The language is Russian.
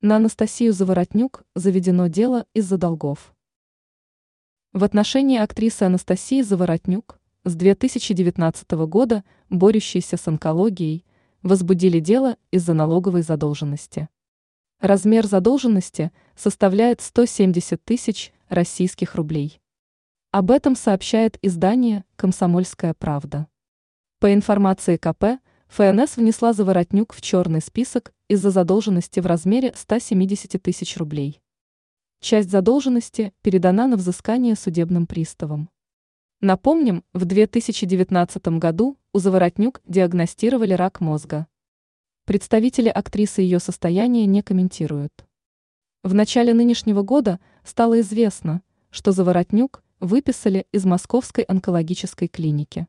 На Анастасию Заворотнюк заведено дело из-за долгов. В отношении актрисы Анастасии Заворотнюк с 2019 года, борющейся с онкологией, возбудили дело из-за налоговой задолженности. Размер задолженности составляет 170 тысяч российских рублей. Об этом сообщает издание «Комсомольская правда». По информации КП, ФНС внесла Заворотнюк в черный список из-за задолженности в размере 170 тысяч рублей. Часть задолженности передана на взыскание судебным приставам. Напомним, в 2019 году у Заворотнюк диагностировали рак мозга. Представители актрисы ее состояние не комментируют. В начале нынешнего года стало известно, что Заворотнюк выписали из Московской онкологической клиники.